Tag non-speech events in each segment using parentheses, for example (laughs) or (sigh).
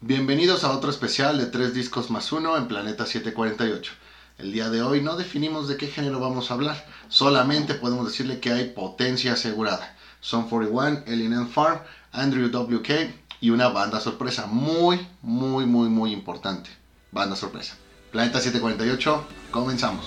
Bienvenidos a otro especial de tres discos más uno en Planeta 748. El día de hoy no definimos de qué género vamos a hablar, solamente podemos decirle que hay potencia asegurada. Son 41, Ellen Farm, Andrew WK y una banda sorpresa muy, muy, muy, muy importante. Banda sorpresa. Planeta 748, comenzamos.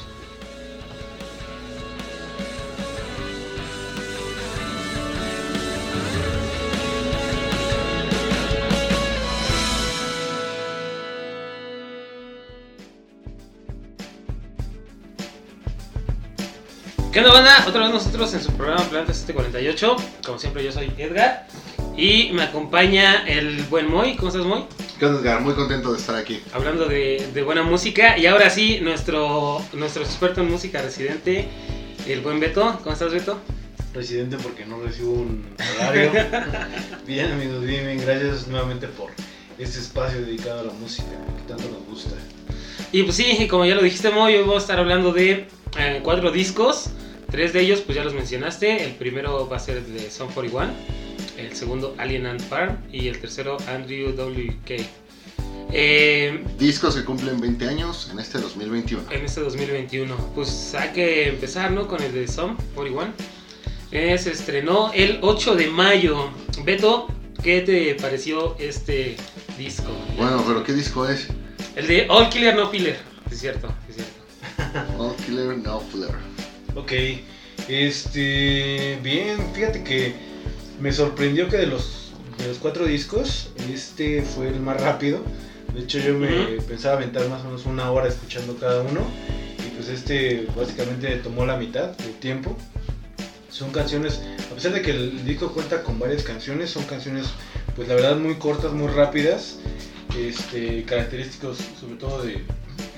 ¿Qué onda, banda? Otra vez nosotros en su programa Planeta 748. Como siempre, yo soy Edgar. Y me acompaña el buen Moy. ¿Cómo estás, Moy? ¿Qué onda, Edgar? Muy contento de estar aquí. Hablando de, de buena música. Y ahora sí, nuestro, nuestro experto en música residente, el buen Beto. ¿Cómo estás, Beto? Residente porque no recibo un horario. (laughs) bien, amigos, bien, bien. Gracias nuevamente por este espacio dedicado a la música que tanto nos gusta. Y pues sí, como ya lo dijiste, Moy, hoy vamos a estar hablando de eh, cuatro discos. Tres de ellos, pues ya los mencionaste. El primero va a ser el de Son 41. El segundo, Alien and Farm. Y el tercero, Andrew W.K. Eh, Discos que cumplen 20 años en este 2021. en este 2021. Pues hay que empezar, ¿no? Con el de Som 41. Eh, se estrenó el 8 de mayo. Beto, ¿qué te pareció este disco? Bueno, pero ¿qué disco es? El de All Killer No Filler. Es cierto, es cierto. All Killer No Flair. Ok, este. Bien, fíjate que me sorprendió que de los, de los cuatro discos, este fue el más rápido. De hecho, yo me pensaba aventar más o menos una hora escuchando cada uno. Y pues este básicamente tomó la mitad del tiempo. Son canciones, a pesar de que el disco cuenta con varias canciones, son canciones, pues la verdad, muy cortas, muy rápidas. Este, característicos, sobre todo de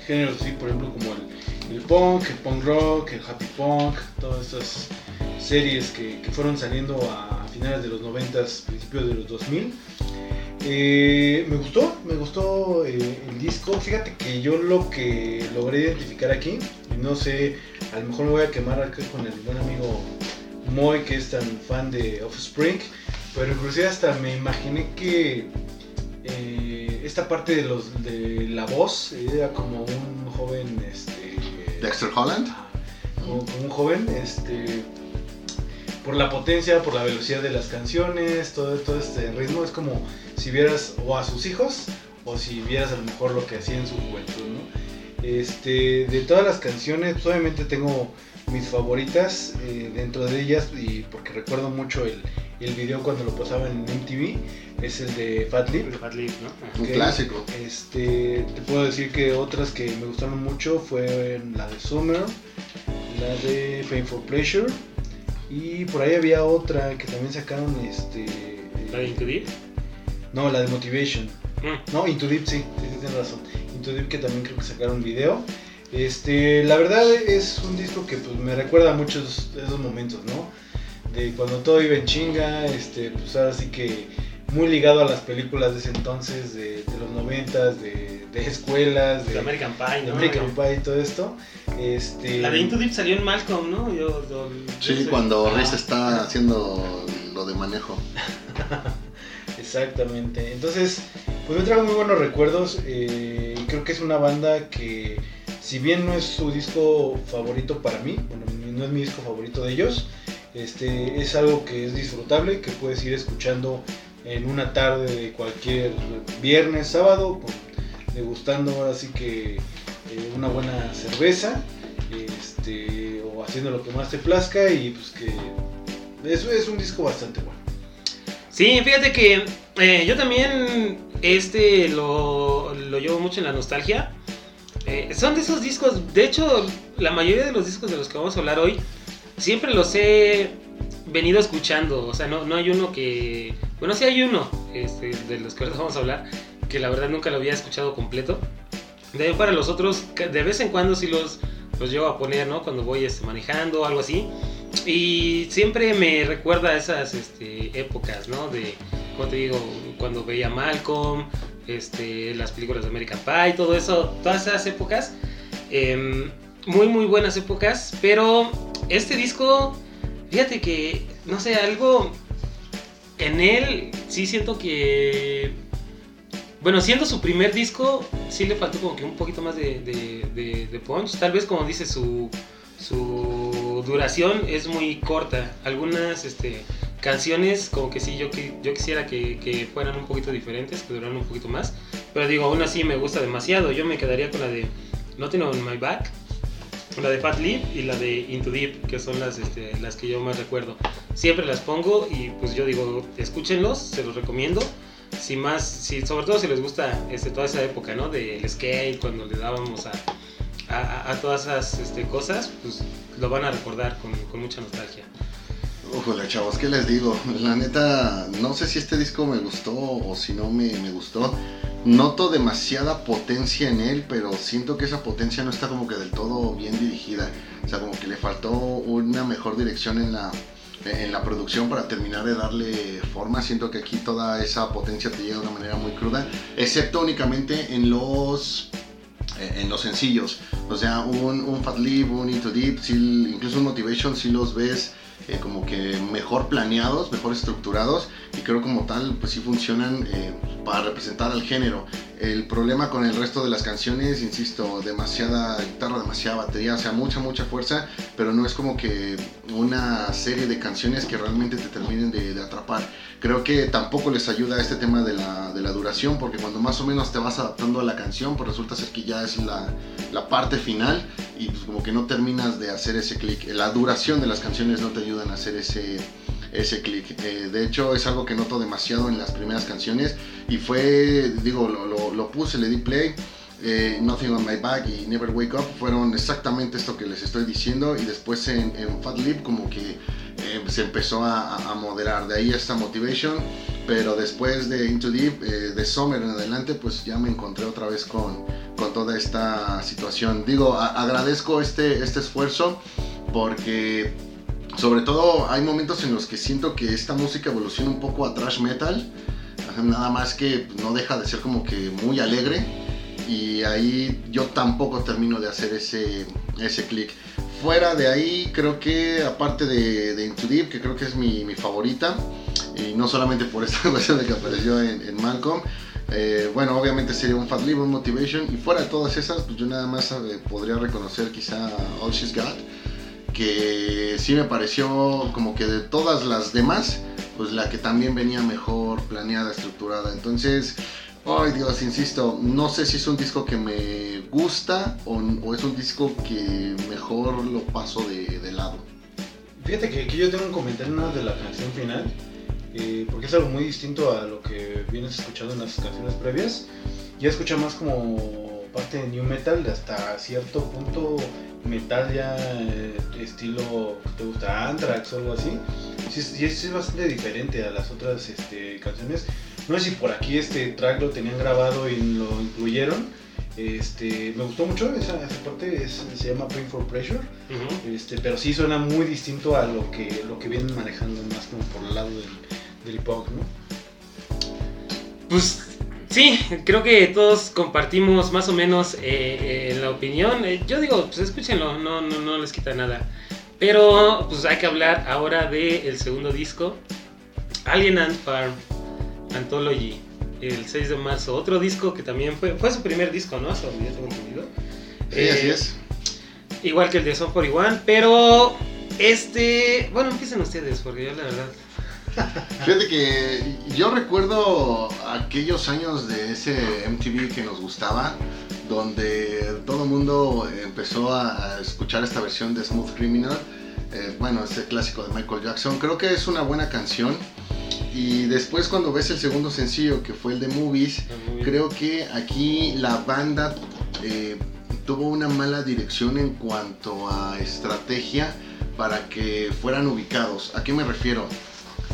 géneros así, por ejemplo, como el, el punk, el punk rock, el happy punk, todas estas series que, fueron saliendo a, finales de los 90, principios de los 2000. Eh, me gustó, me gustó eh, el disco. Fíjate que yo lo que logré identificar aquí, no sé, a lo mejor me voy a quemar acá con el buen amigo Moy, que es tan fan de Offspring, pero inclusive hasta me imaginé que eh, esta parte de, los, de la voz era como un joven, este, Dexter Holland. como un joven, este, por la potencia, por la velocidad de las canciones, todo, todo este ritmo, es como si vieras o a sus hijos o si vieras a lo mejor lo que hacía en su juventud, ¿no? Este, de todas las canciones, pues, obviamente tengo mis favoritas eh, dentro de ellas y porque recuerdo mucho el, el video cuando lo pasaban en MTV, es el de Fat Lip. El Fat Lip, ¿no? Un clásico. Este, te puedo decir que otras que me gustaron mucho fueron la de Summer, la de Pain for Pleasure y por ahí había otra que también sacaron este La de Into Deep. no, la de Motivation. Mm. No, Into Deep sí, sí, sí, tienes razón. Into Deep que también creo que sacaron video. Este, la verdad es un disco que pues me recuerda a muchos de esos momentos, ¿no? De cuando todo iba en chinga, este, pues ahora sí que muy ligado a las películas de ese entonces, de, de los noventas, de, de escuelas, de De American Pie. American Pie y todo esto. Este, La de Into Deep salió en Malcolm, ¿no? Yo, yo- Sí, yo soy- cuando Ajá. Riz está haciendo lo de manejo. (laughs) Exactamente. Entonces, pues me trajo muy buenos recuerdos. eh, creo que es una banda que, si bien no es su disco favorito para mí, bueno, no es mi disco favorito de ellos, este, es algo que es disfrutable, que puedes ir escuchando en una tarde de cualquier viernes, sábado, con- degustando ahora sí que eh, una buena cerveza, este, o haciendo lo que más te plazca y pues que eso es un disco bastante bueno. Sí, fíjate que eh, yo también este lo, lo llevo mucho en la nostalgia. Eh, son de esos discos, de hecho, la mayoría de los discos de los que vamos a hablar hoy, siempre los he venido escuchando. O sea, no, no hay uno que. Bueno, sí hay uno este, de los que vamos a hablar, que la verdad nunca lo había escuchado completo. De ahí para los otros, de vez en cuando sí los, los llevo a poner, ¿no? Cuando voy este, manejando o algo así. Y siempre me recuerda a esas este, épocas, ¿no? De, como te digo, cuando veía Malcolm, este, las películas de American Pie, todo eso, todas esas épocas. em, muy, muy buenas épocas, pero este disco, fíjate que, no sé, algo en él sí siento que bueno, siendo su primer disco, sí le faltó como que un poquito más de, punch. Tal vez como dice su, su duración es muy corta. Algunas este, canciones como que sí, yo quisiera que, que fueran un poquito diferentes, que duraran un poquito más. Pero digo, aún así me gusta demasiado. Yo me quedaría con la de Nothing on My Back, la de Fat Lip y la de Into Deep, que son las, este, las que yo más recuerdo. Siempre las pongo y pues yo digo, escúchenlos, se los recomiendo. Si más, si, sobre todo si les gusta este, toda esa época, ¿no? Del skate, cuando le dábamos a, a, a- todas esas este, cosas, pues lo van a recordar con, con mucha nostalgia. Ujole, chavos, ¿qué les digo? La neta, no sé si este disco me gustó o si no me, me gustó. Noto demasiada potencia en él, pero siento que esa potencia no está como que del todo bien dirigida. O sea, como que le faltó una mejor dirección en la, en la producción para terminar de darle forma. Siento que aquí toda esa potencia te llega de una manera muy cruda, excepto únicamente en los eh, en los sencillos. O sea, un, un Fat Lip, un Into Deep, sí, incluso un Motivation, si los ves eh, como que mejor planeados, mejor estructurados y creo como tal pues sí funcionan eh, para representar al género. El problema con el resto de las canciones, insisto, demasiada guitarra, demasiada batería, o sea, mucha, mucha fuerza, pero no es como que una serie de canciones que realmente te terminen de, atrapar. Creo que tampoco les ayuda este tema de la, de la duración, porque cuando más o menos te vas adaptando a la canción, pues resulta ser que ya es la, la parte final y pues como que no terminas de hacer ese clic. La duración de las canciones no te ayudan a hacer ese, ese clic. Eh, de hecho, es algo que noto demasiado en las primeras canciones y fue, digo, lo, lo, lo puse, le di play. eh, Nothing on My Back y Never Wake Up fueron exactamente esto que les estoy diciendo y después en, en Fat Lip como que eh, se empezó a, a- moderar, de ahí esta Motivation, pero después de Into Deep, eh, de Summer en adelante, pues ya me encontré otra vez con, con toda esta situación. Digo, a- agradezco este, este esfuerzo porque sobre todo hay momentos en los que siento que esta música evoluciona un poco a thrash metal, nada más que no deja de ser como que muy alegre. Y ahí yo tampoco termino de hacer ese, ese clic. Fuera de ahí, creo que aparte de, de Into Deep, que creo que es mi, favorita, y no solamente por esta (laughs) cuestión de que apareció en, en Malcolm, eh, bueno, obviamente sería un Fat Lip, un Motivation, y fuera de todas esas, pues yo nada más eh, podría reconocer quizá All She's Got, que sí me pareció como que de todas las demás, pues la que también venía mejor planeada, estructurada. Entonces, ay Dios, insisto, no sé si es un disco que me gusta o, o es un disco que mejor lo paso de, lado. Fíjate que aquí yo tengo un comentario nada de la canción final, eh, porque es algo muy distinto a lo que vienes escuchando en las canciones previas. Ya escucha más como parte de new metal, hasta cierto punto metal ya eh, estilo que te gusta Anthrax o algo así. Sí, es- sí es bastante diferente a las otras este, canciones. No sé si por aquí este track lo tenían grabado y lo incluyeron. Este, me gustó mucho esa, esa parte, es- se llama Pain for Pressure. Este, pero sí suena muy distinto a lo que, lo que vienen manejando más como por el lado del, del hip hop, ¿no? Pues sí, creo que todos compartimos más o menos eh, eh, la opinión. Eh, yo digo, pues escúchenlo, no, no, no les quita nada. Pero pues hay que hablar ahora del segundo disco, Alien Ant Farm Anthology, el 6 de marzo. Otro disco que también fue, fue su primer disco, ¿no? Hasta donde yo tengo entendido. Sí, así es. Igual que el de Son 41, pero este... Bueno, empiecen ustedes, porque yo la verdad... (laughs) Fíjate que yo recuerdo aquellos años de ese MTV que nos gustaba, donde todo el mundo empezó a escuchar esta versión de Smooth Criminal. Eh, bueno, este clásico de Michael Jackson. Creo que es una buena canción. Y después cuando ves el segundo sencillo, que fue el de Movies, creo que aquí la banda eh, tuvo una mala dirección en cuanto a estrategia para que fueran ubicados. ¿A qué me refiero?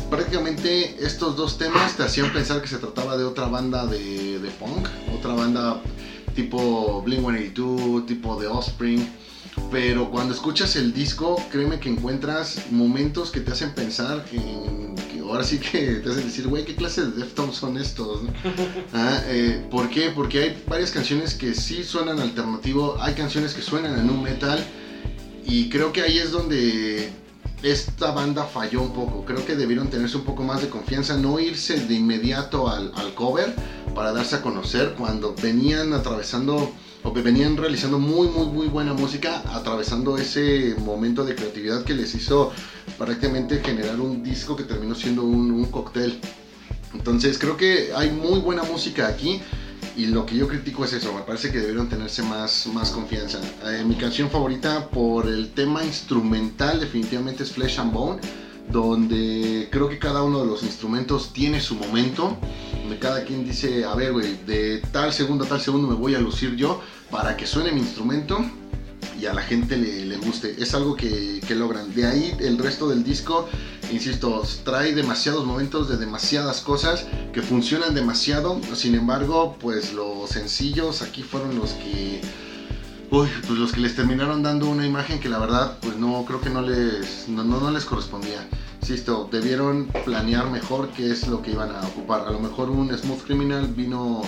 Prácticamente estos dos temas te hacían pensar que se trataba de otra banda de, de punk, otra banda tipo Blink-182, tipo The Offspring. Pero cuando escuchas el disco, créeme que encuentras momentos que te hacen pensar en que ahora sí que te hacen decir, güey, ¿qué clase de Deftones son estos? no?" (laughs) Ah, eh, ¿Por qué? Porque hay varias canciones que sí suenan alternativo, hay canciones que suenan en un metal y creo que ahí es donde esta banda falló un poco. Creo que debieron tenerse un poco más de confianza, no irse de inmediato al, al cover para darse a conocer cuando venían atravesando o que venían realizando muy muy muy buena música, atravesando ese momento de creatividad que les hizo prácticamente generar un disco que terminó siendo un, un cóctel. Entonces creo que hay muy buena música aquí y lo que yo critico es eso, me parece que debieron tenerse más, más confianza. Eh, mi canción favorita por el tema instrumental definitivamente es Flesh and Bone, donde creo que cada uno de los instrumentos tiene su momento, donde cada quien dice, a ver, güey, de tal segundo a tal segundo me voy a lucir yo para que suene mi instrumento y a la gente le, le guste. Es algo que, que logran. De ahí el resto del disco insisto, trae demasiados momentos de demasiadas cosas que funcionan demasiado. Sin embargo, pues los sencillos aquí fueron los que. Uy, pues los que les terminaron dando una imagen que la verdad, pues no, creo que no les, no, no, no les correspondía. Insisto, debieron planear mejor qué es lo que iban a ocupar. A lo mejor un Smooth Criminal vino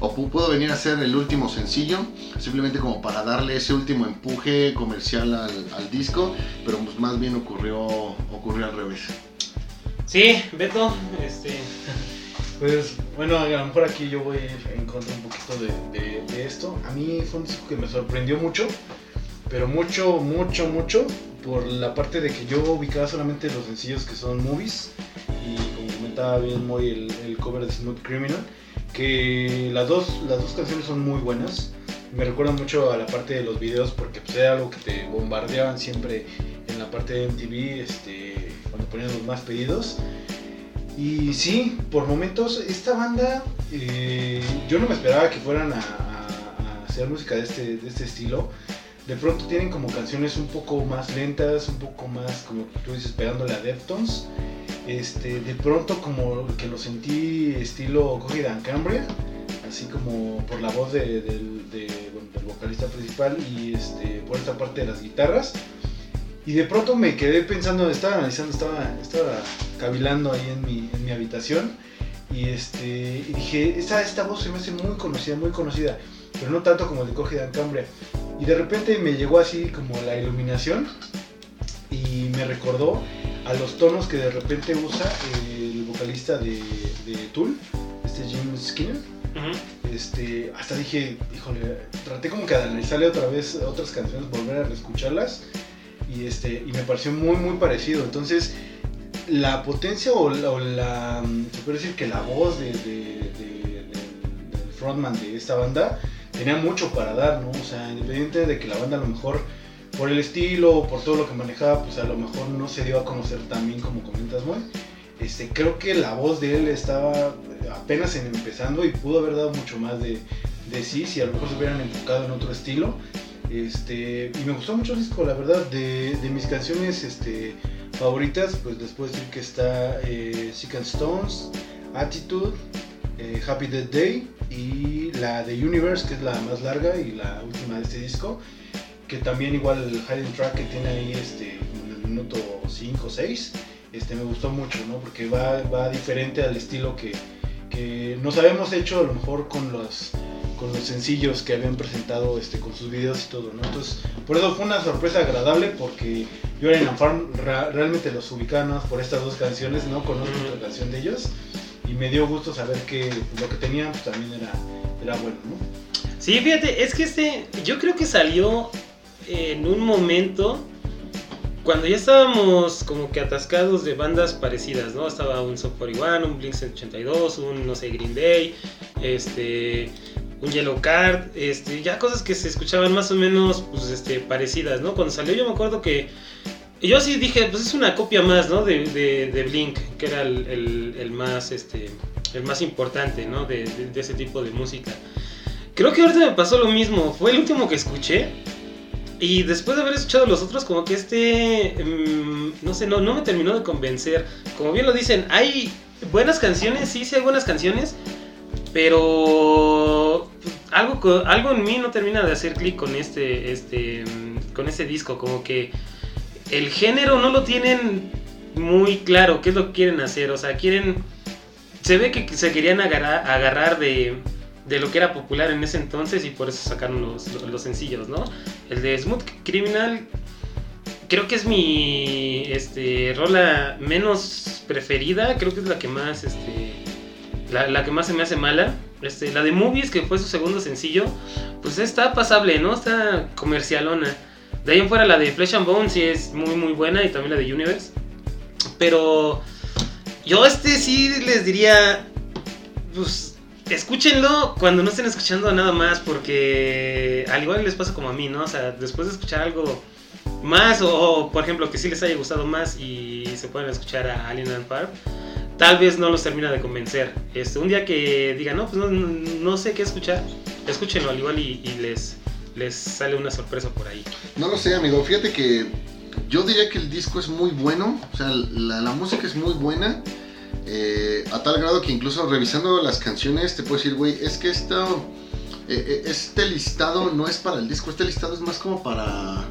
o pudo venir a ser el último sencillo, simplemente como para darle ese último empuje comercial al, disco, pero pues más bien ocurrió, ocurrió al revés. Sí, Beto, este... (laughs) Pues bueno, a lo mejor aquí yo voy en contra un poquito de, esto. A mí fue un disco que me sorprendió mucho, pero mucho, mucho, mucho, por la parte de que yo ubicaba solamente los sencillos que son movies, y como comentaba bien el, el cover de Smooth Criminal, que las dos, las dos canciones son muy buenas. Me recuerdan mucho a la parte de los videos porque pues, era algo que te bombardeaban siempre en la parte de MTV este, cuando ponían los más pedidos. Y sí, por momentos esta banda eh, yo no me esperaba que fueran a, a- a hacer música de este, de este estilo. De pronto tienen como canciones un poco más lentas, un poco más, como tú dices, pegándole a Deftones. Este, de pronto como que lo sentí estilo Coheed and Cambria, así como por la voz de- del, vocalista principal y este, por esta parte de las guitarras. Y de pronto me quedé pensando, estaba analizando, estaba, estaba cavilando ahí en mi, en mi habitación y, este, dije, esta, esta voz se me hace muy conocida, muy conocida, pero no tanto como el de Coheed and Cambria. Y de repente me llegó así como la iluminación y me recordó a los tonos que de repente usa el vocalista de, de Tool, este Jim Skinner. Este, hasta dije, híjole, traté como que de analizarle otra vez otras canciones, volver a reescucharlas y este, y me pareció muy muy parecido. Entonces, la potencia o la, o la- se puede decir que la voz de, de- de- del- del frontman de esta banda tenía mucho para dar, ¿no? O sea, independiente de que la banda a lo mejor por el estilo o por todo lo que manejaba, pues a lo mejor no se dio a conocer tan bien como comentas, Moy. Este, creo que la voz de él estaba apenas en empezando y pudo haber dado mucho más de, de sí si a lo mejor se hubieran enfocado en otro estilo. Este, y me gustó mucho el disco, la verdad, de, de mis canciones este, favoritas, pues les puedo decir que está eh, Sick and Stones, Attitude, eh, Happy Death Day y la de Universe, que es la más larga y la última de este disco, que también igual el hidden track que tiene ahí este, en el minuto 5 o 6, este, me gustó mucho, ¿no? porque va, va diferente al estilo que, que nos habíamos hecho a lo mejor con los con los sencillos que habían presentado este, con sus videos y todo, ¿no? Entonces, por eso fue una sorpresa agradable porque yo en Farm realmente los ubicaba por estas dos canciones, no conozco otra canción de ellos y me dio gusto saber que lo que tenían pues, también era, era bueno, ¿no? Sí, fíjate, es que este, yo creo que salió en un momento cuando ya estábamos como que atascados de bandas parecidas, ¿no? Estaba un Sub 41, un Blink 182, un, no sé, Green Day, este, un Yellow Card, este, ya cosas que se escuchaban más o menos, pues, este, parecidas, ¿no? Cuando salió yo me acuerdo que yo sí dije, pues es una copia más, ¿no? De, de- Blink, que era el, el- más, este, el más importante, ¿no? De, ese tipo de música. Creo que ahorita me pasó lo mismo. Fue el último que escuché. Y después de haber escuchado los otros, como que este. mm, no sé, no, no me terminó de convencer. Como bien lo dicen, hay buenas canciones, sí, sí hay buenas canciones. Pero. Algo, algo en mí no termina de hacer clic con este, este. con este disco. Como que. El género no lo tienen muy claro. ¿Qué es lo que quieren hacer? O sea, quieren. Se ve que se querían agarrar, de de lo que era popular en ese entonces y por eso sacaron los, los, los sencillos, ¿no? El de Smooth Criminal, creo que es mi este, rola menos preferida. Creo que es la que más, este, la, la que más se me hace mala. Este, la de Movies, que fue su segundo sencillo, pues está pasable, ¿no? Está comercialona. De ahí en fuera la de Flesh and Bone sí es muy muy buena y también la de Universe. Pero yo este sí les diría, pues escúchenlo cuando no estén escuchando nada más porque al igual les pasa como a mí, ¿no? O sea, después de escuchar algo más o, por ejemplo que sí les haya gustado más y se pueden escuchar a Alien and Farm, tal vez no los termina de convencer. Este, un día que digan, no, pues no, sé qué escuchar, escúchenlo al igual y les, les sale una sorpresa por ahí. No lo sé, amigo. Fíjate que yo diría que el disco es muy bueno. O sea, la, música es muy buena. Eh, a tal grado que incluso revisando las canciones te puedo decir, güey, es que esto, eh, este listado no es para el disco, este listado es más como para,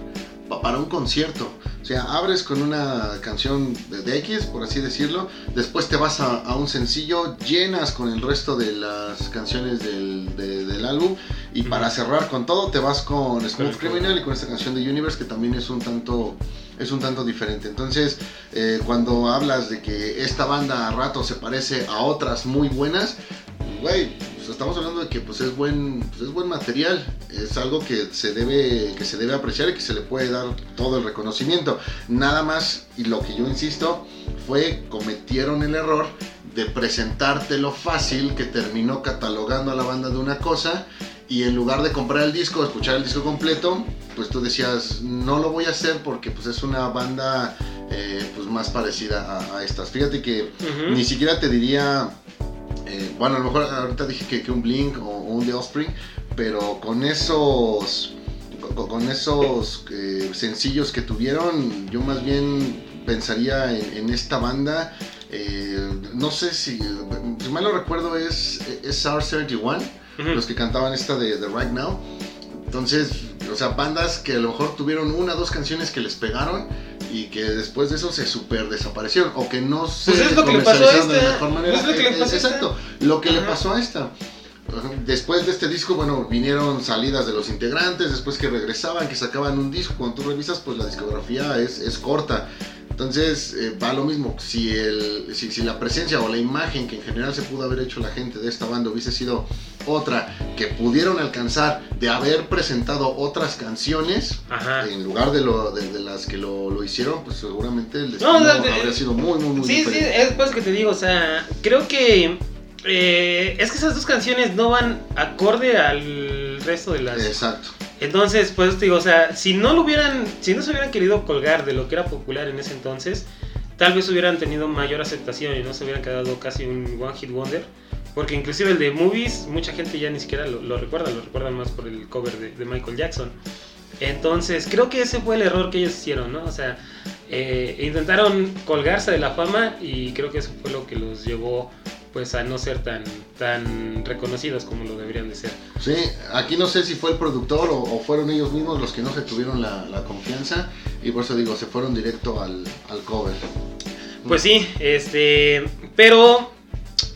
para un concierto. O sea, abres con una canción de, X, por así decirlo, después te vas a, un sencillo, llenas con el resto de las canciones del, de, del álbum y para cerrar con todo te vas con Smooth Criminal y con esta canción de Universe que también es un tanto es un tanto diferente. Entonces, eh, cuando hablas de que esta banda a rato se parece a otras muy buenas, güey, pues estamos hablando de que pues es buen pues es buen material, es algo que se debe que se debe apreciar y que se le puede dar todo el reconocimiento. Nada más y lo que yo insisto fue cometieron el error de presentártelo fácil que terminó catalogando a la banda de una cosa y en lugar de comprar el disco, escuchar el disco completo, pues tú decías, no lo voy a hacer porque pues es una banda eh, pues más parecida a, a, estas. Fíjate que uh -huh. ni siquiera te diría, eh, bueno, a lo mejor ahorita dije que, que un Blink o, o, un The Offspring, pero con esos, con, con esos eh, sencillos que tuvieron, yo más bien pensaría en, en esta banda. No sé si, si mal lo recuerdo, es, es R31. Uh -huh. los que cantaban esta de, de, Right Now. Entonces, o sea, bandas que a lo mejor tuvieron una o dos canciones que les pegaron y que después de eso se super desaparecieron o que no se pues es lo que le pasó a esta. de mejor manera. Es lo que le pasó Exacto, lo que Ajá. le pasó a esta. Después de este disco, bueno, vinieron salidas de los integrantes, después que regresaban, que sacaban un disco, cuando tú revisas, pues la discografía es, es corta. Entonces, eh, va lo mismo. Si, el, si, si, la presencia o la imagen que en general se pudo haber hecho la gente de esta banda hubiese sido otra, que pudieron alcanzar de haber presentado otras canciones Ajá. en lugar de, lo, de, de, las que lo, lo, hicieron, pues seguramente el destino no, de, habría sido muy, muy, muy Sí, diferente. sí, es pues que te digo. O sea, creo que. Eh, es que esas dos canciones no van acorde al resto de las. Exacto. Entonces, pues te digo, o sea, si no lo hubieran, si no se hubieran querido colgar de lo que era popular en ese entonces, tal vez hubieran tenido mayor aceptación y no se hubieran quedado casi un one hit wonder. Porque inclusive el de Movies, mucha gente ya ni siquiera lo, lo recuerda, lo recuerdan más por el cover de, de, Michael Jackson. Entonces, creo que ese fue el error que ellos hicieron, ¿no? O sea, eh, intentaron colgarse de la fama y creo que eso fue lo que los llevó pues a no ser tan, tan reconocidos como lo deberían de ser. Sí, aquí no sé si fue el productor o, o fueron ellos mismos los que no se tuvieron la, la, confianza y por eso digo, se fueron directo al, al cover. Pues sí, este, pero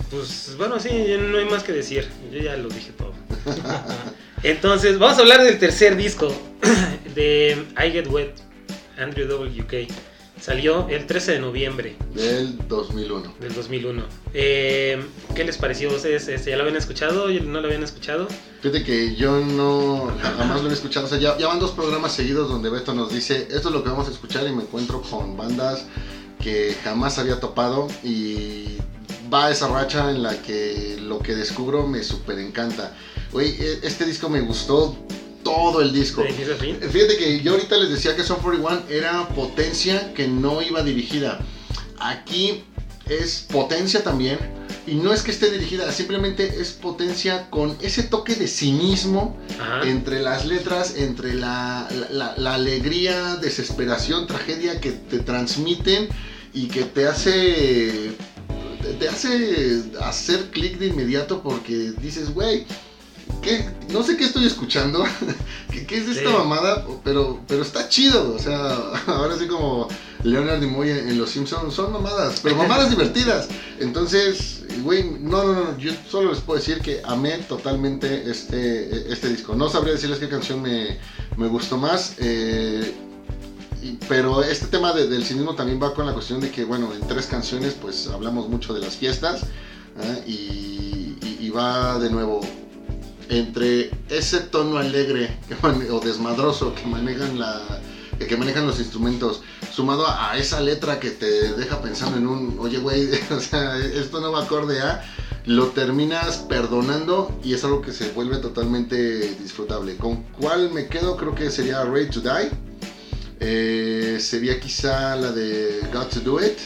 pues bueno, sí, no hay más que decir, yo ya lo dije todo. (laughs) Entonces, vamos a hablar del tercer disco (clears throat) de I Get Wet, Andrew W.K. Salió el 13 de noviembre. Del 2001. Del 2001. Eh, ¿Qué les pareció a ustedes? Este, ¿Ya lo habían escuchado? ¿No lo habían escuchado? Fíjate que yo no, jamás lo he escuchado. O sea, ya, ya, van dos programas seguidos donde Beto nos dice, esto es lo que vamos a escuchar y me encuentro con bandas que jamás había topado y va esa racha en la que lo que descubro me súper encanta. Güey, e, este disco me gustó todo el disco. Fíjate que yo ahorita les decía que Son 41 era potencia que no iba dirigida. Aquí es potencia también. Y no es que esté dirigida, simplemente es potencia con ese toque de cinismo Ajá. entre las letras, entre la, la, la, alegría, desesperación, tragedia que te transmiten y que te hace. Te hace hacer clic de inmediato porque dices, güey ¿Qué? No sé qué estoy escuchando. (laughs) ¿Qué, ¿Qué, es esta sí. mamada? Pero, pero está chido. O sea, (laughs) ahora sí como Leonard Nimoy en, en Los Simpsons son mamadas, pero mamadas divertidas. Entonces, güey, no, no, no. Yo solo les puedo decir que amé totalmente este, este disco. No sabría decirles qué canción me, me gustó más. Eh, y- pero este tema de- del cinismo también va con la cuestión de que, bueno, en tres canciones pues hablamos mucho de las fiestas ¿eh? y, y- y va de nuevo entre ese tono alegre que o desmadroso que manejan la que manejan los instrumentos sumado a esa letra que te deja pensando en un oye güey (laughs) o sea esto no va acorde a lo terminas perdonando y es algo que se vuelve totalmente disfrutable. Con cuál me quedo creo que sería Ready to Die Eh, sería quizá la de Got to Do It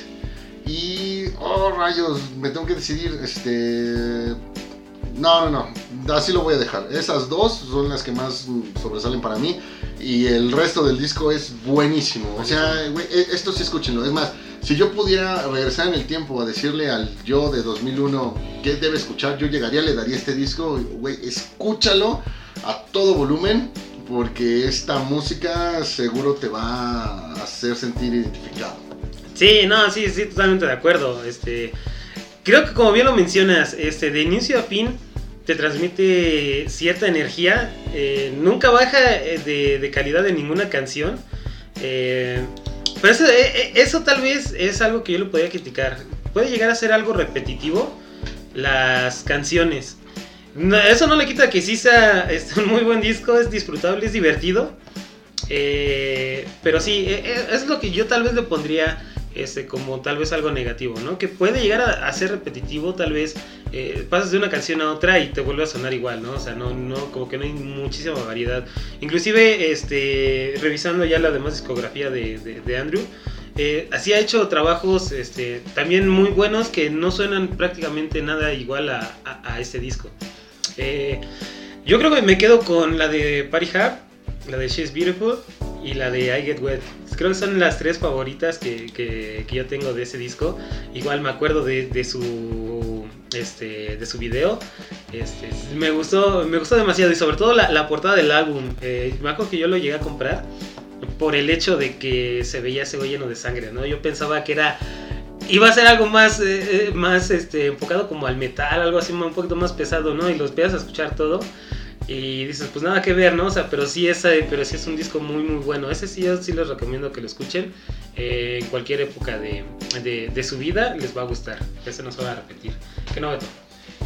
y oh rayos me tengo que decidir este no, no, no. Así lo voy a dejar. Esas dos son las que más sobresalen para mí. Y el resto del disco es buenísimo. O sea, güey, e- esto sí escúchenlo. Es más, si yo pudiera regresar en el tiempo a decirle al yo de 2001 qué debe escuchar, yo llegaría, le daría este disco. Güey, escúchalo a todo volumen. Porque esta música seguro te va a hacer sentir identificado. Sí, no, sí, sí, totalmente de acuerdo. Este, creo que como bien lo mencionas, este, de inicio a fin te transmite cierta energía. eh, nunca baja eh, de, calidad de ninguna canción. eh, pero eso, eh, eso tal vez es algo que yo le podría criticar. Puede llegar a ser algo repetitivo las canciones. No, eso no le quita que sí sea este, un muy buen disco, es disfrutable, es divertido. Eh, pero sí, eh, eh, es lo que yo tal vez le pondría este, como tal vez algo negativo, ¿no? Que puede llegar a, ser repetitivo, tal vez eh, pasas de una canción a otra y te vuelve a sonar igual, ¿no? O sea, no, no, como que no hay muchísima variedad. Inclusive, este, revisando ya la demás discografía de, de- Andrew, así ha hecho trabajos este, también muy buenos que no suenan prácticamente nada igual a, a, a este disco. Eh, yo creo que me quedo con la de Party Hard, la de She's Beautiful y la de I Get Wet. Creo que son las tres favoritas que, que- que yo tengo de ese disco. Igual me acuerdo de, de su este de su video. Este, me gustó me gustó demasiado y sobre todo la, la portada del álbum. Eh, me acuerdo que yo lo llegué a comprar por el hecho de que se veía ese lleno de sangre, ¿no? Yo pensaba que era iba a ser algo más eh, eh, más este enfocado como al metal, algo así un poquito más pesado, ¿no? Y los empiezas a escuchar todo y dices, pues nada que ver, ¿no? O sea, pero sí es, eh, pero sí es un disco muy, muy bueno. Ese sí, yo sí les recomiendo que lo escuchen. eh, en cualquier época de, de, de su vida les va a gustar. Ese no se va a repetir. ¿Qué no, Beto?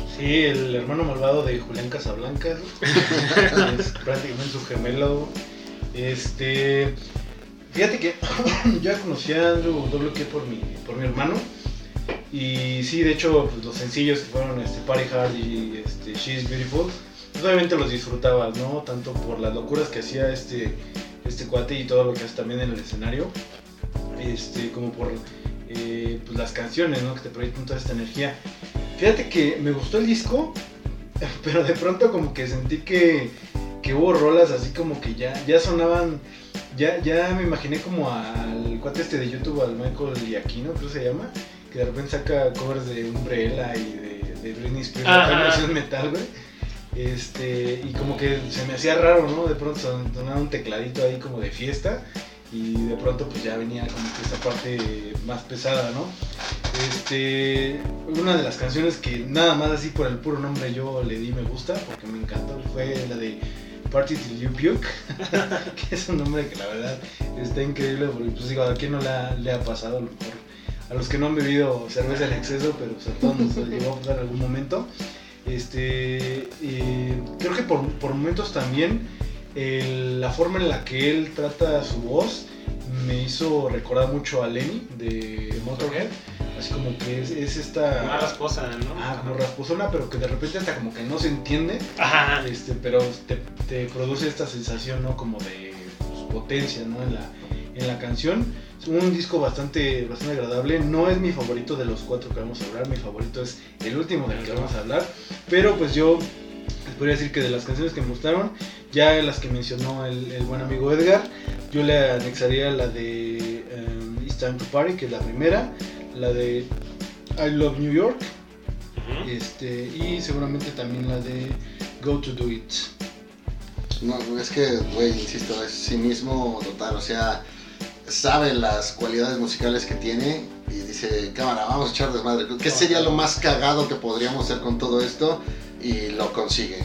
Sí, el hermano malvado de Julián Casablancas. (laughs) es prácticamente su gemelo. Este. Fíjate que (clears throat) yo ya conocí a Andrew WK por mi, por mi hermano. Y sí, de hecho, pues, los sencillos que fueron este, Party Hard y este, She's Beautiful, pues, obviamente los disfrutabas, ¿no? Tanto por las locuras que hacía este, este cuate y todo lo que hace también en el escenario, este, como por eh, pues, las canciones, ¿no? Que te proyectan toda esta energía. Fíjate que me gustó el disco, (laughs) pero de pronto como que sentí que, que hubo rolas así como que ya, ya sonaban, ya, ya me imaginé como al cuate este de YouTube, al Michael Giacchino, creo que se llama, que de repente saca covers de Umbrella y de, de Britney Spears, acá versión metal, güey. Este, y como que se me hacía raro, ¿no? De pronto son- sonaba un tecladito ahí como de fiesta y de pronto pues ya venía como que esta parte más pesada, ¿no? Este, una de las canciones que nada más así por el puro nombre yo le di me gusta porque me encantó fue la de Party Till You Puke, (laughs) que es un nombre que la verdad está increíble porque pues digo, a quién no le ha, le ha pasado a lo mejor, a los que no han bebido cerveza en exceso, pero pues, a todos nos llegó a pasar en algún momento. Este, eh, creo que por, por momentos también el- la forma en la que él trata su voz me hizo recordar mucho a Lenny de Motorhead. Así como que es, es esta. Más rasposa, ¿no? Ah, como rasposona, pero que de repente hasta como que no se entiende. Ajá. Este, pero te, te produce esta sensación, ¿no? Como de pues, potencia, ¿no? En la, en la canción. Es un disco bastante, bastante agradable. No es mi favorito de los cuatro que vamos a hablar. Mi favorito es el último del que vamos a hablar. Pero pues yo les podría decir que de las canciones que me gustaron, ya las que mencionó el, el buen amigo Edgar, yo le anexaría la de em, It's Time to Party, que es la primera. La de I Love New York. Este, y seguramente también la de Go to Do It. No, es que, güey, insisto, es cinismo total. O sea, sabe las cualidades musicales que tiene y dice, cámara, vamos a echar desmadre. ¿Qué sería lo más cagado que podríamos hacer con todo esto? Y lo consigue.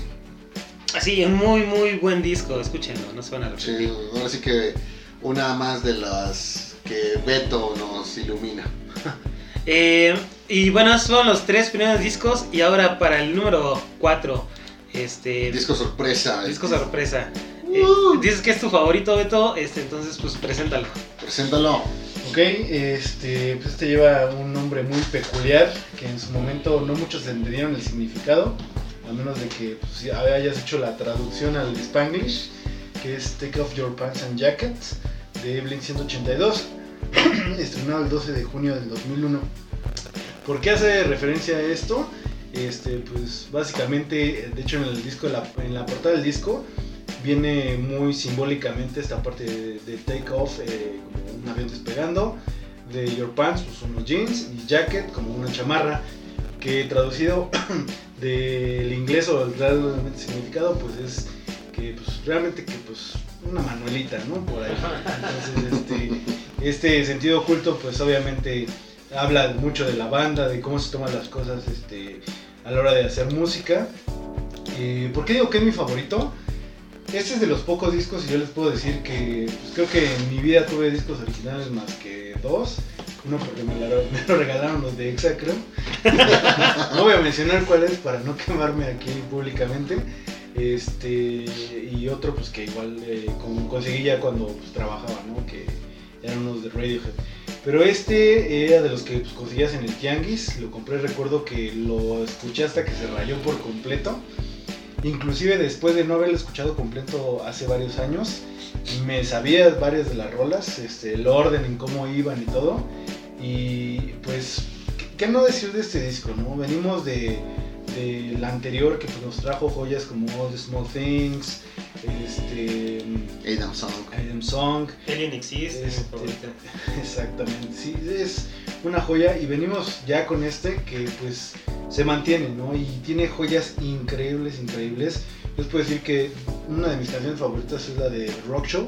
Así, un muy, muy buen disco. Escúchenlo, no se van a Sí, repetir. ahora sí que una más de las que Beto nos ilumina. (laughs) Eh, y bueno, esos fueron los tres primeros discos. Y ahora para el número 4. Este, Disco sorpresa. disco sorpresa. Eh, Uh. dices que es tu favorito, Beto. Este, entonces, pues preséntalo. Preséntalo. Ok, este, pues este lleva un nombre muy peculiar que en su momento no muchos entendieron el significado, a menos de que pues, ya hayas hecho la traducción al Spanglish, que es Take Off Your Pants and Jacket de Blink 182, (coughs) estrenado el 12 de junio del 2001. ¿Por qué hace referencia a esto? Este, pues básicamente, de hecho en el disco, en la, en la portada del disco, viene muy simbólicamente esta parte de, de take off, eh, como un avión despegando, de your pants, pues unos jeans, y jacket, como una chamarra, que traducido (coughs) del inglés o el realmente significado, pues es que pues realmente que pues una manuelita, ¿no? Por ahí. Entonces, este, este sentido oculto, pues obviamente habla mucho de la banda, de cómo se toman las cosas este, a la hora de hacer música. Eh, ¿Por qué digo que es mi favorito? Este es de los pocos discos y yo les puedo decir que pues, creo que en mi vida tuve discos originales más que dos. Uno porque me lo, (laughs) me lo regalaron los de Exa, creo. (laughs) no voy a mencionar cuál es para no quemarme aquí públicamente. Este, y otro pues que igual eh, con- conseguí ya cuando pues, trabajaba, ¿no? Que eran unos de Radiohead. Pero este era de los que pues, conseguías en el Tianguis. Lo compré, recuerdo que lo escuché hasta que se rayó por completo. Inclusive después de no haberlo escuchado completo hace varios años, me sabía varias de las rolas, este, el orden en cómo iban y todo. Y pues, ¿qué, qué no decir de este disco? no? Venimos de, del anterior que pues, nos trajo joyas como All the Small Things, este, Adam Song. Item Song, Alien existe, Este. (laughs) Exactamente, sí, es una joya y venimos ya con este que pues se mantiene, ¿no? Y tiene joyas increíbles, increíbles. Les puedo decir que una de mis canciones favoritas es la de Rock Show,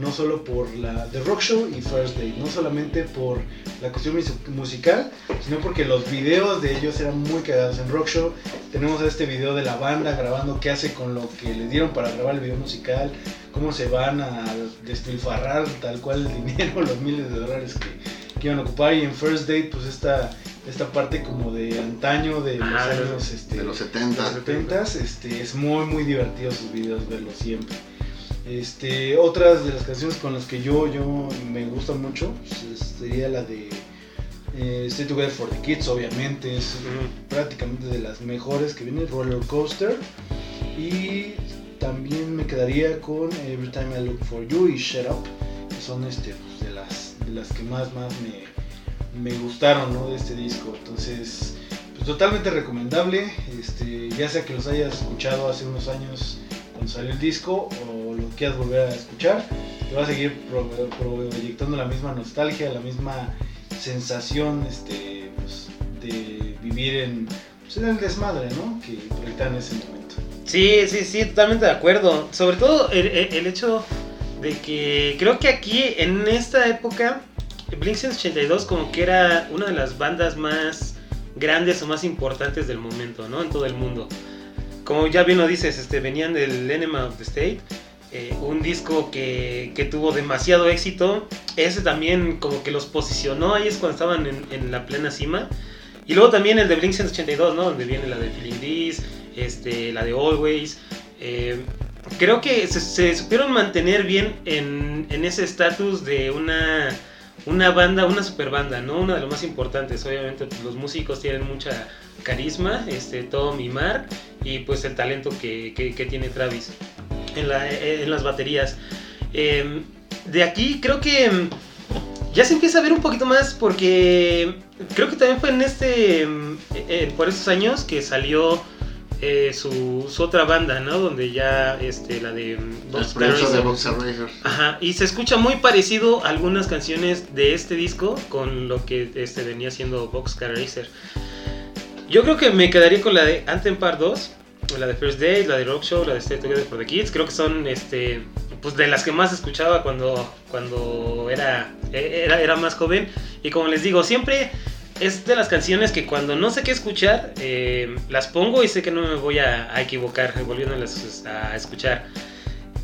no solo por la de Rock Show y First Day, no solamente por la cuestión mus- musical, sino porque los videos de ellos eran muy cagados. En Rock Show tenemos este video de la banda grabando qué hace con lo que le dieron para grabar el video musical, cómo se van a despilfarrar tal cual el (laughs) dinero, los miles de dólares que, que iban a ocupar. Y en First Date, pues esta, esta parte como de antaño, de los de los- años este, De los de 70. los 70 este, es muy muy divertido sus videos verlos siempre. Este, otras de las canciones con las que yo, yo me gustan mucho pues, sería la de eh, Stay Together for the Kids, obviamente, es prácticamente de las mejores que viene, Roller Coaster. Y también me quedaría con Every Time I Look for You y Shut Up, que son este, pues, de, las, de las que más, más me, me gustaron ¿no? de este disco. Entonces, pues totalmente recomendable, este, ya sea que los hayas escuchado hace unos años cuando salió el disco o lo quieras volver a escuchar, te va a seguir pro- proyectando la misma nostalgia, la misma sensación este, pues, de vivir en, pues, en el desmadre ¿no? que proyectan en ese momento. Sí, sí, sí, totalmente de acuerdo. Sobre todo el, el- hecho de que creo que aquí en esta época Blink 182 como que era una de las bandas más grandes o más importantes del momento, ¿no? En todo el mundo. Como ya bien lo dices, este, venían del Enema of the State, eh, un disco que, que tuvo demasiado éxito. Ese también como que los posicionó, ahí es cuando estaban en, en la plena cima. Y luego también el de Blink 182, ¿no? Donde viene la de Feeling This, este, la de Always. Eh, creo que se, supieron mantener bien en, en ese estatus de una, una banda, una super banda, ¿no? Una de las más importantes. Obviamente pues, los músicos tienen mucha carisma, este, Tom y Mark, y pues el talento que- que tiene Travis en, la- en las baterías. Eh, de aquí creo que mm, ya se empieza a ver un poquito más porque creo que también fue en este, mm, eh, por esos años que salió eh, su, su otra banda, ¿no? Donde ya este, la de. Boxer Racer. Ajá, y se escucha muy parecido a algunas canciones de este disco con lo que este, venía siendo Boxcar Racer. Yo creo que me quedaría con la de Anthem Part 2, la de First Day, la de Rock Show, la de Stay Together for the Kids. Creo que son este, pues de las que más escuchaba cuando, cuando era, era, era más joven. Y como les digo, siempre es de las canciones que cuando no sé qué escuchar, eh, las pongo y sé que no me voy a, a equivocar volviéndolas a escuchar.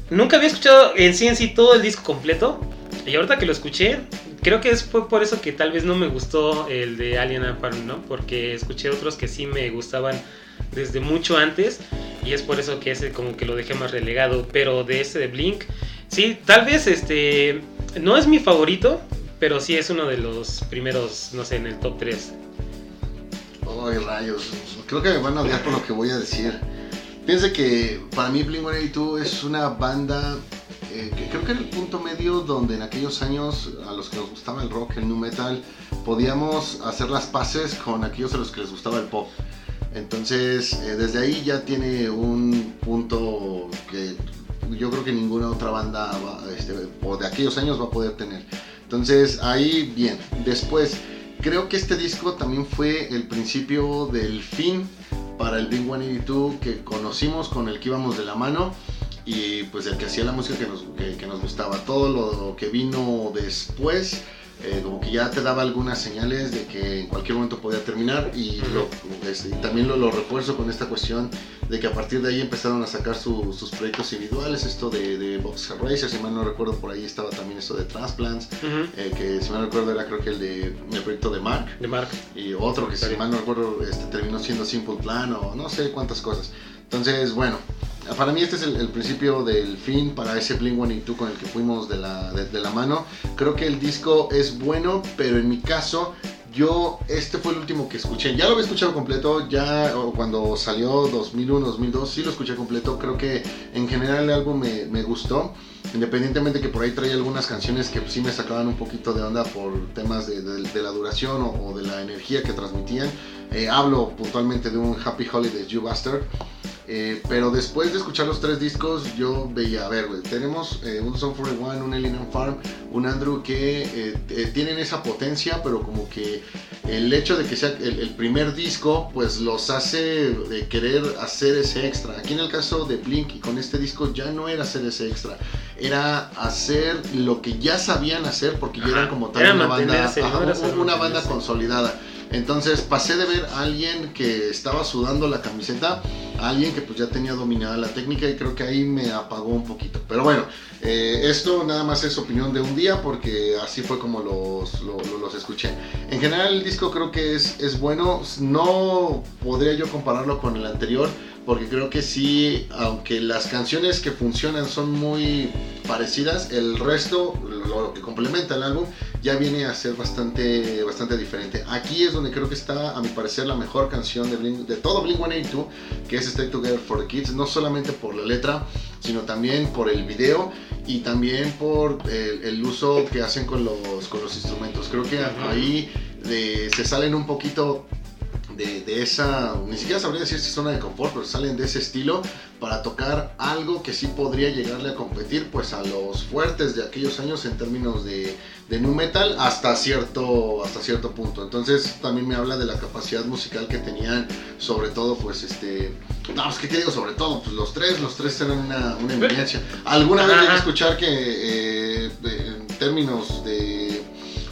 Nunca había escuchado en sí en sí todo el disco completo. Y ahorita que lo escuché, creo que es, fue por eso que tal vez no me gustó el de Alien Farm, ¿no? Porque escuché otros que sí me gustaban desde mucho antes y es por eso que ese como que lo dejé más relegado, pero de ese de Blink, sí, tal vez este no es mi favorito, pero sí es uno de los primeros, no sé, en el top 3. Ay, rayos. Creo que me van a odiar por lo que voy a decir. Piense que para mí Blink-182 es una banda eh, que creo que era el punto medio donde en aquellos años a los que nos gustaba el rock, el nu metal, podíamos hacer las paces con aquellos a los que les gustaba el pop. Entonces, eh, desde ahí ya tiene un punto que yo creo que ninguna otra banda va, este, de aquellos años va a poder tener. Entonces, ahí bien. Después, creo que este disco también fue el principio del fin para el Big 182 que conocimos, con el que íbamos de la mano y pues el que hacía la música que nos, que, que nos gustaba. Todo lo que vino después eh, como que ya te daba algunas señales de que en cualquier momento podía terminar y, lo, este, y también lo, lo, refuerzo con esta cuestión de que a partir de ahí empezaron a sacar su, sus proyectos individuales, esto de, de Box Racer, si mal no recuerdo por ahí estaba también esto de Transplants, uh -huh. eh, que si mal no recuerdo era creo que el de el proyecto de Mark, de Mark. y otro que si mal no recuerdo este, terminó siendo Simple Plan o no sé cuántas cosas. Entonces, bueno, para mí este es el, el, principio del fin para ese Blink 182 con el que fuimos de la, de, de la mano. Creo que el disco es bueno, pero en mi caso yo este fue el último que escuché. Ya lo había escuchado completo, ya cuando salió 2001, 2002, sí lo escuché completo. Creo que en general el álbum me, me gustó. Independientemente que por ahí traía algunas canciones que sí me sacaban un poquito de onda por temas de, de, de la duración o, o, de la energía que transmitían. Eh, hablo puntualmente de un Happy Holidays You Bastard. Eh, pero después de escuchar los tres discos, yo veía, a ver, wey, tenemos eh, un Song for One, un Alien Farm, un Andrew que eh, eh, tienen esa potencia, pero como que el hecho de que sea el, el, primer disco, pues los hace de querer hacer ese extra. Aquí en el caso de Blink y con este disco ya no era hacer ese extra, era hacer lo que ya sabían hacer porque ya eran como tal era una banda, ajá, una banda consolidada. Entonces pasé de ver a alguien que estaba sudando la camiseta a alguien que pues ya tenía dominada la técnica y creo que ahí me apagó un poquito. Pero bueno, eh, esto nada más es opinión de un día porque así fue como los, los, escuché. En general el disco creo que es, es bueno, no podría yo compararlo con el anterior porque creo que sí, aunque las canciones que funcionan son muy parecidas, el resto, lo que complementa el álbum, ya viene a ser bastante, bastante diferente. Aquí es donde creo que está, a mi parecer, la mejor canción de, Blink, de todo Blink 182, que es Stay Together for the Kids, no solamente por la letra, sino también por el video y también por el, el uso que hacen con los, con los instrumentos. Creo que ahí de, se salen un poquito de, de, esa, ni siquiera sabría decir si zona de confort, pero salen de ese estilo para tocar algo que sí podría llegarle a competir pues a los fuertes de aquellos años en términos de, de nu metal hasta cierto, hasta cierto punto. Entonces también me habla de la capacidad musical que tenían, sobre todo pues este, no, pues que te digo sobre todo, pues los tres, los tres eran una, una eminencia. Alguna vez llegué a escuchar que eh, en términos de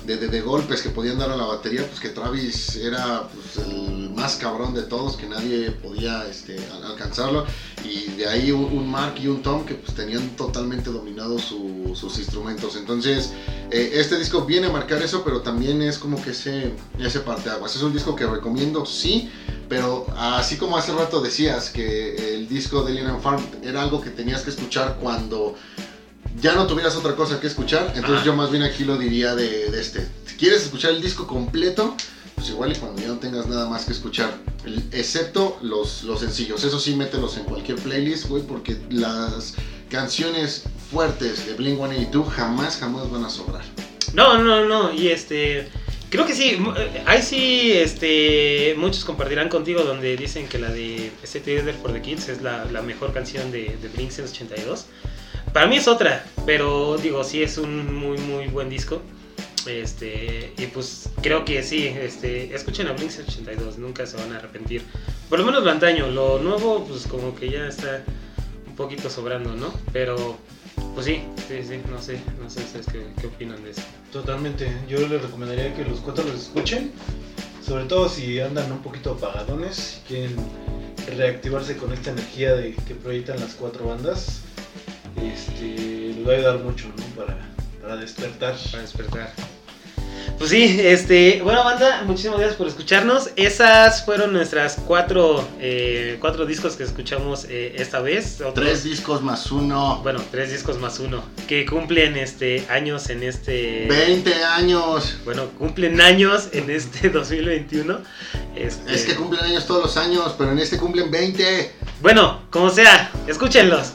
de, de, de, golpes que podían dar a la batería, pues que Travis era pues, el más cabrón de todos, que nadie podía este, alcanzarlo. Y de ahí un, un, Mark y un Tom que pues tenían totalmente dominados su, sus instrumentos. Entonces, eh, este disco viene a marcar eso, pero también es como que ese, ese parteaguas. Es un disco que recomiendo, sí, pero así como hace rato decías que el disco de Alien Farm era algo que tenías que escuchar cuando ya no tuvieras otra cosa que escuchar, entonces yo más bien aquí lo diría de, de, este. Si quieres escuchar el disco completo, pues igual y cuando ya no tengas nada más que escuchar, excepto los, los sencillos. Eso sí, mételos en cualquier playlist, güey, porque las canciones fuertes de Blink 182 jamás, jamás van a sobrar. No, no, no, y este... Creo que sí, ahí sí, este, muchos compartirán contigo donde dicen que la de Set for the Kids es la, la mejor canción de, de Blink 182. Para mí es otra, pero digo, sí es un muy, muy buen disco. Este, y pues creo que sí, este, escuchen a Blink 82, nunca se van a arrepentir. Por lo menos lo antaño, lo nuevo, pues como que ya está un poquito sobrando, ¿no? Pero, pues sí, sí, sí, no sé, no sé ustedes qué, qué opinan de eso. Totalmente, yo les recomendaría que los cuatro los escuchen, sobre todo si andan un poquito apagadones, si quieren reactivarse con esta energía de, que proyectan las cuatro bandas este, les va a ayudar mucho ¿no? para, Para despertar. Para despertar. Pues sí, este, bueno banda, muchísimas gracias por escucharnos. Esas fueron nuestras cuatro, eh, cuatro discos que escuchamos eh, esta vez. Otros- Tres discos más uno. bueno, tres discos más uno, que cumplen este años en este... 20 años. Bueno, cumplen años en este (laughs) 2021. Este, Es que cumplen años todos los años, pero en este cumplen 20. Bueno, como sea, escúchenlos.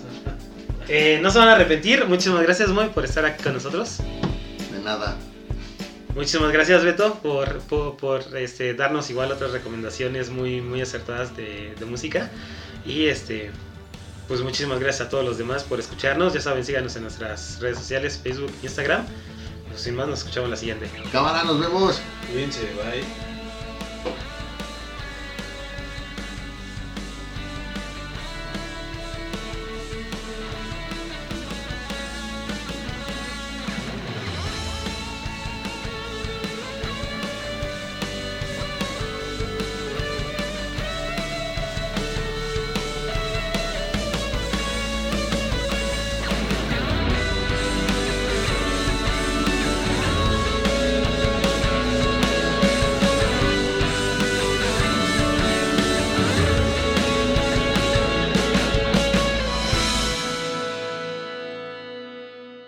Eh, no se van a arrepentir. Muchísimas gracias, Moy, por estar aquí con nosotros. De nada. Muchísimas gracias, Beto, por, por, por, este, darnos igual otras recomendaciones muy, muy acertadas de, de música. Y este, pues muchísimas gracias a todos los demás por escucharnos. Ya saben, síganos en nuestras redes sociales, Facebook, Instagram. Pues sin más, nos escuchamos la siguiente. Cámara, nos vemos. Cuídense, bye.